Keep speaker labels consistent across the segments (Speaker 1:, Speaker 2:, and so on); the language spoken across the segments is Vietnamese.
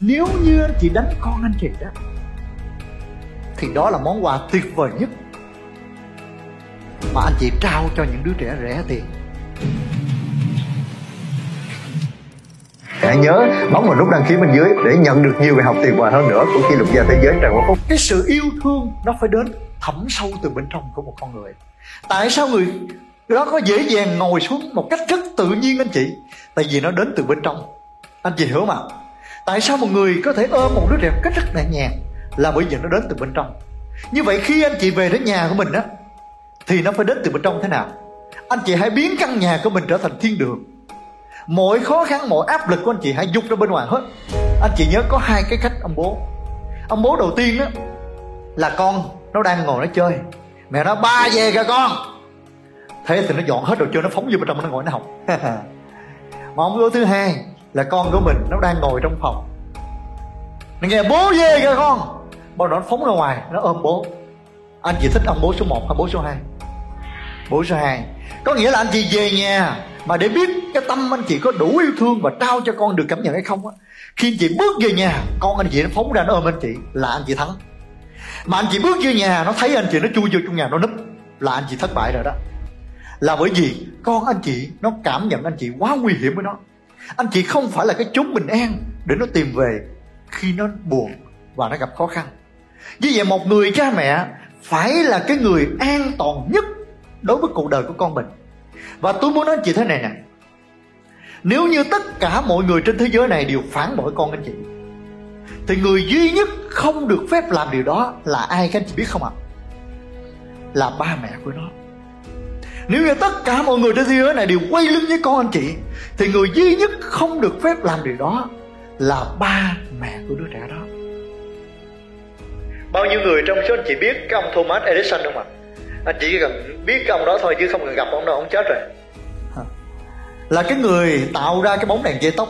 Speaker 1: nếu như anh chị đánh con anh chị đó thì đó là món quà tuyệt vời nhất mà anh chị trao cho những đứa trẻ rẻ tiền.
Speaker 2: Hãy nhớ bấm vào nút đăng ký bên dưới để nhận được nhiều bài học tuyệt vời hơn nữa của kỷ lục gia thế giới Trần Quốc Phúc.
Speaker 1: cái sự yêu thương nó phải đến thẳm sâu từ bên trong của một con người. Tại sao người đó có dễ dàng ngồi xuống một cách rất tự nhiên anh chị? Tại vì nó đến từ bên trong. Anh chị hiểu mà tại sao một người có thể ôm một đứa trẻ một cách rất nhẹ nhàng là bởi vì nó đến từ bên trong? Như vậy khi anh chị về đến nhà của mình á, thì nó phải đến từ bên trong thế nào? Anh chị hãy biến căn nhà của mình trở thành thiên đường. Mọi khó khăn, mọi áp lực của anh chị hãy dục ra bên ngoài hết. Anh chị nhớ có hai cái cách ông bố. Ông bố đầu tiên á, là con, nó đang ngồi nó chơi. Mẹ nó ba về kìa con. Thế thì nó dọn hết đồ chơi, nó phóng vô bên trong, nó ngồi nó học. Mà ông bố thứ hai là con của mình, nó đang ngồi trong phòng. Nó nghe bố về kìa con. Bao nó phóng ra ngoài, nó ôm bố. Anh chị thích ông bố số 1 hay bố số 2 bố số 2 có nghĩa là anh chị về nhà mà để biết cái tâm anh chị có đủ yêu thương và trao cho con được cảm nhận hay không á. Khi anh chị bước về nhà, con anh chị nó phóng ra, nó ôm anh chị, là anh chị thắng. Mà anh chị bước vô nhà, nó thấy anh chị nó chui vô trong nhà, nó núp, là anh chị thất bại rồi đó. Là bởi vì con anh chị, nó cảm nhận anh chị quá nguy hiểm với nó anh chị không phải là cái chốn bình an để nó tìm về khi nó buồn và nó gặp khó khăn. Như vậy một người cha mẹ phải là cái người an toàn nhất đối với cuộc đời của con mình. Và tôi muốn nói anh chị thế này nè. Nếu như tất cả mọi người trên thế giới này đều phản bội con anh chị, thì người duy nhất không được phép làm điều đó là ai các anh chị biết không ạ? Là ba mẹ của nó nếu như tất cả mọi người trên thế giới này đều quay lưng với con anh chị thì người duy nhất không được phép làm điều đó là ba mẹ của đứa trẻ đó. Bao nhiêu người trong số anh chị biết cái ông Thomas Edison không ạ? Anh chỉ cần biết cái ông đó thôi chứ không cần gặp ông đâu ông chết rồi. Là cái người tạo ra cái bóng đèn dây tóc.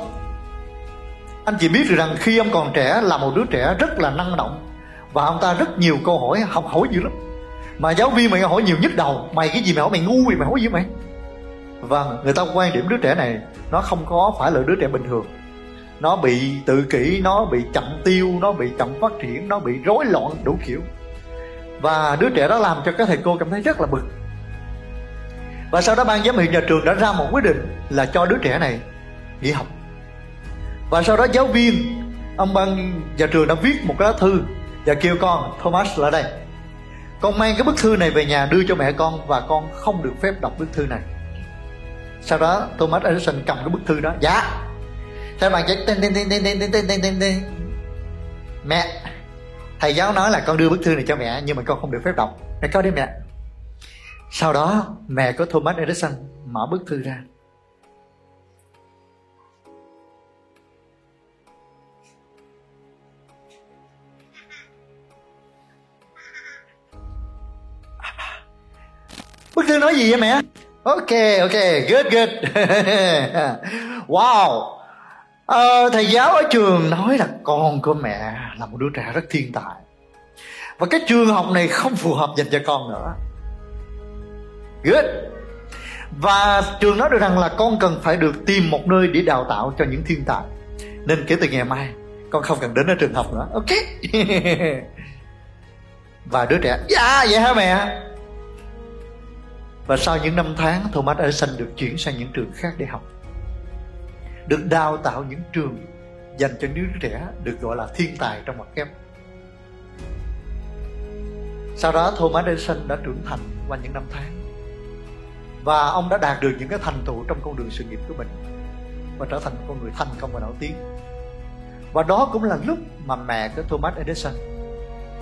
Speaker 1: Anh chị biết được rằng khi ông còn trẻ là một đứa trẻ rất là năng động và ông ta rất nhiều câu hỏi học hỏi dữ lắm mà giáo viên mày hỏi nhiều nhất đầu. Mày cái gì mày hỏi mày ngu gì mày hỏi gì mày? Vâng người ta quan điểm đứa trẻ này, nó không có phải là đứa trẻ bình thường. Nó bị tự kỷ, nó bị chậm tiêu, nó bị chậm phát triển, nó bị rối loạn đủ kiểu. Và đứa trẻ đó làm cho các thầy cô cảm thấy rất là bực. Và sau đó ban giám hiệu nhà trường đã ra một quyết định là cho đứa trẻ này nghỉ học. Và sau đó giáo viên, ông ban nhà trường đã viết một cái lá thư và kêu con, Thomas lại đây con mang cái bức thư này về nhà đưa cho mẹ con và con không được phép đọc bức thư này. Sau đó, Thomas Edison cầm cái bức thư đó. Dạ. Theo bạn chạy tên tên tên tên tên tên tên tên tên tên mẹ, thầy giáo nói là con đưa bức thư này cho mẹ, nhưng mà con không được phép đọc. Mẹ coi đi mẹ. Sau đó, mẹ của Thomas Edison mở bức thư ra. Bức thư nói gì vậy mẹ. Ok ok good good. Wow. Ờ, thầy giáo ở trường nói là con của mẹ là một đứa trẻ rất thiên tài. Và cái trường học này không phù hợp dành cho con nữa. Good. Và trường nói được rằng là con cần phải được tìm một nơi để đào tạo cho những thiên tài. Nên kể từ ngày mai con không cần đến ở trường học nữa. Ok. Và đứa trẻ dạ vậy hả mẹ? Và sau những năm tháng, Thomas Edison được chuyển sang những trường khác để học. Được đào tạo những trường dành cho đứa trẻ được gọi là thiên tài trong mặt kép. Sau đó, Thomas Edison đã trưởng thành qua những năm tháng. Và ông đã đạt được những cái thành tựu trong con đường sự nghiệp của mình Và trở thành một con người thành công và nổi tiếng. Và đó cũng là lúc mà mẹ của Thomas Edison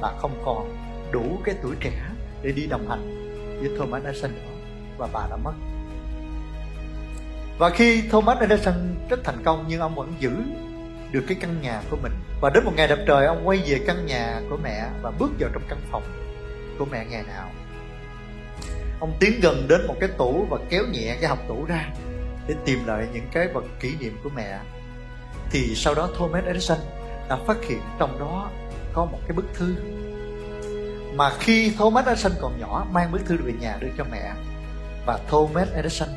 Speaker 1: đã không còn đủ cái tuổi trẻ để đi đồng hành với Thomas Edison nữa và bà đã mất. Và khi Thomas Edison rất thành công, nhưng ông vẫn giữ được cái căn nhà của mình. Và đến một ngày đẹp trời, ông quay về căn nhà của mẹ và bước vào trong căn phòng của mẹ ngày nào. Ông tiến gần đến một cái tủ và kéo nhẹ cái học tủ ra để tìm lại những cái vật kỷ niệm của mẹ. Thì sau đó Thomas Edison đã phát hiện trong đó có một cái bức thư. Mà khi Thomas Edison còn nhỏ, mang bức thư về nhà đưa cho mẹ và Thomas Edison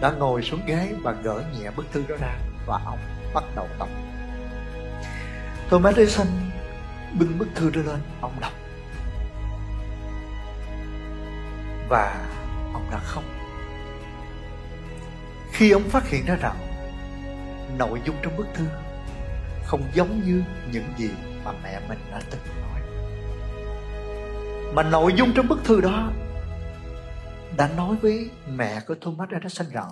Speaker 1: đã ngồi xuống ghế và gỡ nhẹ bức thư đó ra và ông bắt đầu đọc. Thomas Edison bưng bức thư đó lên, ông đọc. Và ông đã khóc khi ông phát hiện ra rằng nội dung trong bức thư không giống như những gì mà mẹ mình đã từng nói, mà nội dung trong bức thư đó đã nói với mẹ của Thomas Edison rằng,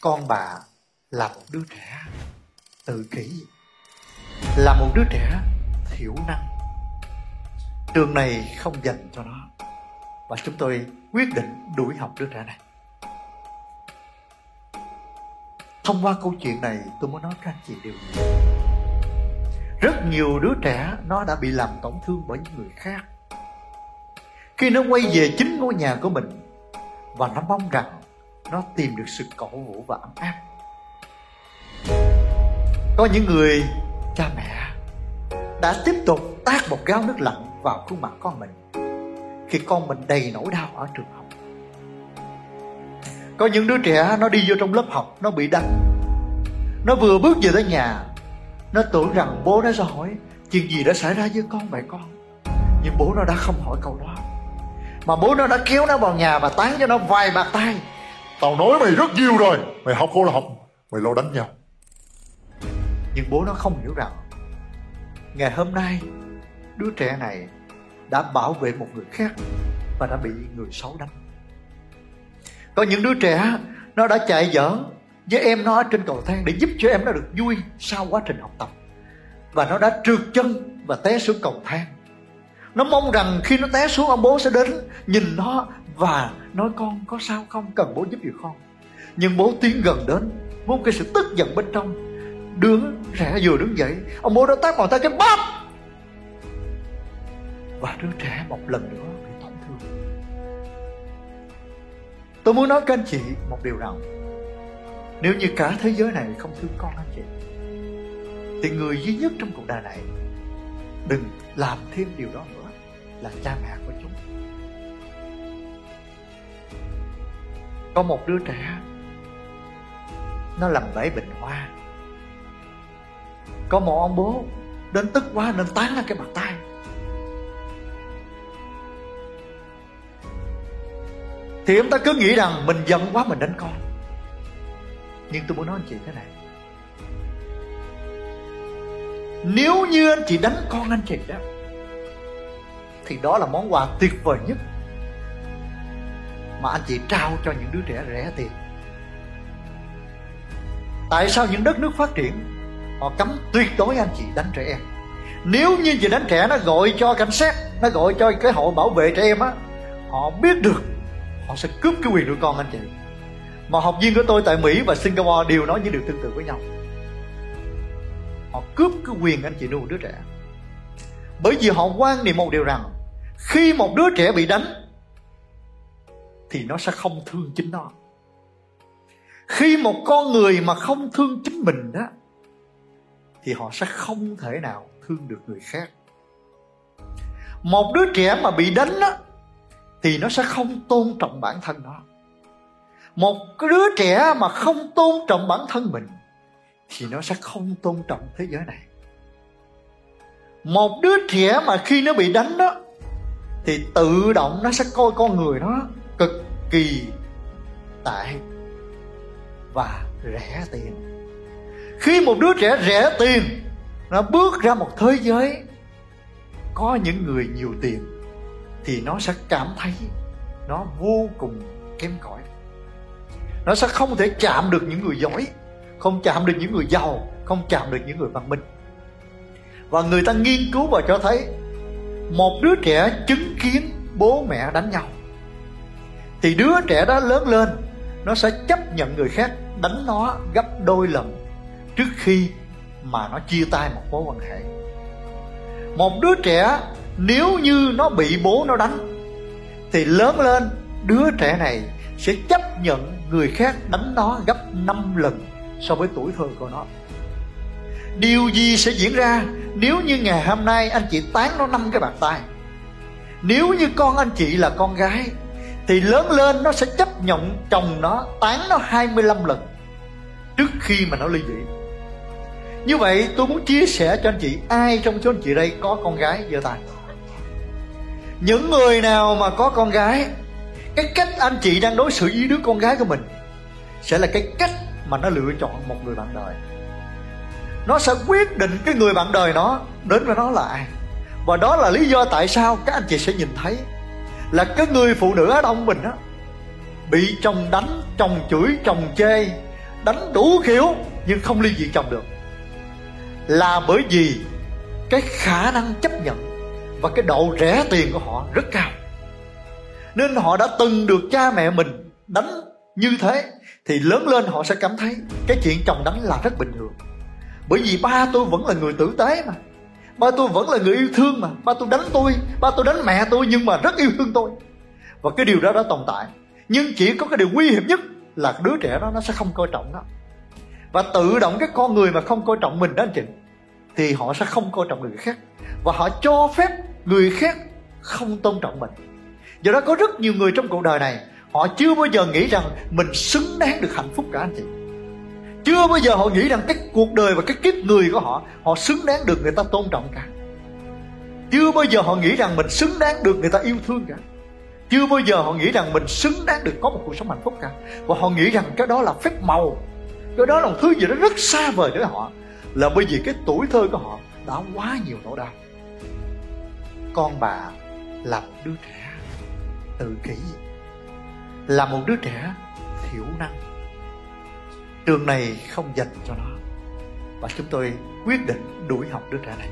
Speaker 1: con bà là một đứa trẻ tự kỷ, là một đứa trẻ thiểu năng. Trường này không dành cho nó. Và chúng tôi quyết định đuổi học đứa trẻ này. Thông qua câu chuyện này, tôi muốn nói các anh chị điều gì rất nhiều đứa trẻ nó đã bị làm tổn thương bởi những người khác khi nó quay về chính ngôi nhà của mình, và nó mong rằng nó tìm được sự cổ vũ và ấm áp. Có những người, cha mẹ, đã tiếp tục tác một gáo nước lạnh vào khuôn mặt con mình, khi con mình đầy nỗi đau ở trường học. Có những đứa trẻ, nó đi vô trong lớp học, nó bị đánh. Nó vừa bước về tới nhà, nó tưởng rằng bố nó sẽ hỏi chuyện gì đã xảy ra với con vậy con. Nhưng bố nó đã không hỏi câu đó mà bố nó đã kéo nó vào nhà và tán cho nó vài bạc tay.
Speaker 3: Tao nói mày rất nhiều rồi. Mày học cô là học. Mày lo đánh nhau.
Speaker 1: Nhưng bố nó không hiểu rằng ngày hôm nay đứa trẻ này đã bảo vệ một người khác và đã bị người xấu đánh. Có những đứa trẻ nó đã chạy giỡn với em nó trên cầu thang để giúp cho em nó được vui sau quá trình học tập. Và nó đã trượt chân và té xuống cầu thang nó mong rằng khi nó té xuống, ông bố sẽ đến, nhìn nó và nói, con có sao không? Cần bố giúp gì con. Nhưng bố tiến gần đến với một cái sự tức giận bên trong. Đứa trẻ vừa đứng dậy, ông bố đã tát vào tay cái bóp. Và đứa trẻ một lần nữa bị tổn thương. Tôi muốn nói các anh chị một điều rằng nếu như cả thế giới này không thương con anh chị, thì người duy nhất trong cuộc đời này đừng làm thêm điều đó. nữa là cha mẹ của chúng. Có một đứa trẻ, nó làm bể bình hoa. Có một ông bố đến tức quá, nên tán ra cái bàn tay. Thì ông ta cứ nghĩ rằng mình giận quá, mình đánh con. Nhưng tôi muốn nói anh chị thế này. Nếu như anh chị đánh con anh chị đó thì đó là món quà tuyệt vời nhất mà anh chị trao cho những đứa trẻ rẻ tiền. Tại sao những đất nước phát triển, họ cấm tuyệt đối anh chị đánh trẻ em? Nếu như chị đánh trẻ, nó gọi cho cảnh sát, nó gọi cho cái hội bảo vệ trẻ em á, họ biết được họ sẽ cướp cái quyền nuôi con anh chị. Mà học viên của tôi tại mỹ và singapore đều nói những điều tương tự với nhau. Họ cướp cái quyền anh chị nuôi đứa trẻ. Bởi vì họ quan niệm một điều rằng khi một đứa trẻ bị đánh, thì nó sẽ không thương chính nó. Khi một con người mà không thương chính mình đó thì họ sẽ không thể nào thương được người khác. Một đứa trẻ mà bị đánh đó thì nó sẽ không tôn trọng bản thân nó. Một đứa trẻ mà không tôn trọng bản thân mình, thì nó sẽ không tôn trọng thế giới này. Một đứa trẻ mà khi nó bị đánh đó thì tự động nó sẽ coi con người nó cực kỳ tệ và rẻ tiền. Khi một đứa trẻ rẻ tiền, nó bước ra một thế giới có những người nhiều tiền, thì nó sẽ cảm thấy nó vô cùng kém cỏi. Nó sẽ không thể chạm được những người giỏi, không chạm được những người giàu, không chạm được những người văn minh. Và người ta nghiên cứu và cho thấy một đứa trẻ chứng kiến bố mẹ đánh nhau. Thì đứa trẻ đó lớn lên, nó sẽ chấp nhận người khác đánh nó gấp đôi lần trước khi mà nó chia tay một mối quan hệ. Một đứa trẻ nếu như nó bị bố nó đánh, thì lớn lên đứa trẻ này sẽ chấp nhận người khác đánh nó gấp 5 lần so với tuổi thơ của nó điều gì sẽ diễn ra nếu như ngày hôm nay anh chị tán nó năm cái bàn tay? Nếu như con anh chị là con gái, thì lớn lên nó sẽ chấp nhận chồng nó tán nó 25 lần trước khi mà nó ly dị. Như vậy tôi muốn chia sẻ cho anh chị, ai trong số anh chị đây có con gái giơ tay? Những người nào mà có con gái, cái cách anh chị đang đối xử với đứa con gái của mình sẽ là cái cách mà nó lựa chọn một người bạn đời nó sẽ quyết định cái người bạn đời nó đến với nó là ai và đó là lý do tại sao các anh chị sẽ nhìn thấy là cái người phụ nữ ở đông mình á, bị chồng đánh, chồng chửi, chồng chê, đánh đủ kiểu nhưng không ly dị chồng được. Là bởi vì cái khả năng chấp nhận và cái độ rẻ tiền của họ rất cao. Nên họ đã từng được cha mẹ mình đánh như thế thì lớn lên họ sẽ cảm thấy cái chuyện chồng đánh là rất bình thường bởi vì ba tôi vẫn là người tử tế mà. Ba tôi vẫn là người yêu thương mà. Ba tôi đánh tôi, ba tôi đánh mẹ tôi nhưng mà rất yêu thương tôi. Và cái điều đó đã tồn tại. Nhưng chỉ có cái điều nguy hiểm nhất là đứa trẻ đó nó sẽ không coi trọng nó. Và tự động cái con người mà không coi trọng mình đó anh chị, thì họ sẽ không coi trọng người khác. Và họ cho phép người khác không tôn trọng mình. Do đó có rất nhiều người trong cuộc đời này, họ chưa bao giờ nghĩ rằng mình xứng đáng được hạnh phúc cả anh chị chưa bao giờ họ nghĩ rằng cái cuộc đời và cái kiếp người của họ họ xứng đáng được người ta tôn trọng cả. Chưa bao giờ họ nghĩ rằng mình xứng đáng được người ta yêu thương cả. Chưa bao giờ họ nghĩ rằng mình xứng đáng được có một cuộc sống hạnh phúc cả. Và họ nghĩ rằng cái đó là phép màu. Cái đó là một thứ gì đó rất xa vời với họ. Là bởi vì cái tuổi thơ của họ đã quá nhiều nỗi đau. Con bà là một đứa trẻ tự kỷ. Là một đứa trẻ thiểu năng trường này không dành cho nó. Và chúng tôi quyết định đuổi học đứa trẻ này.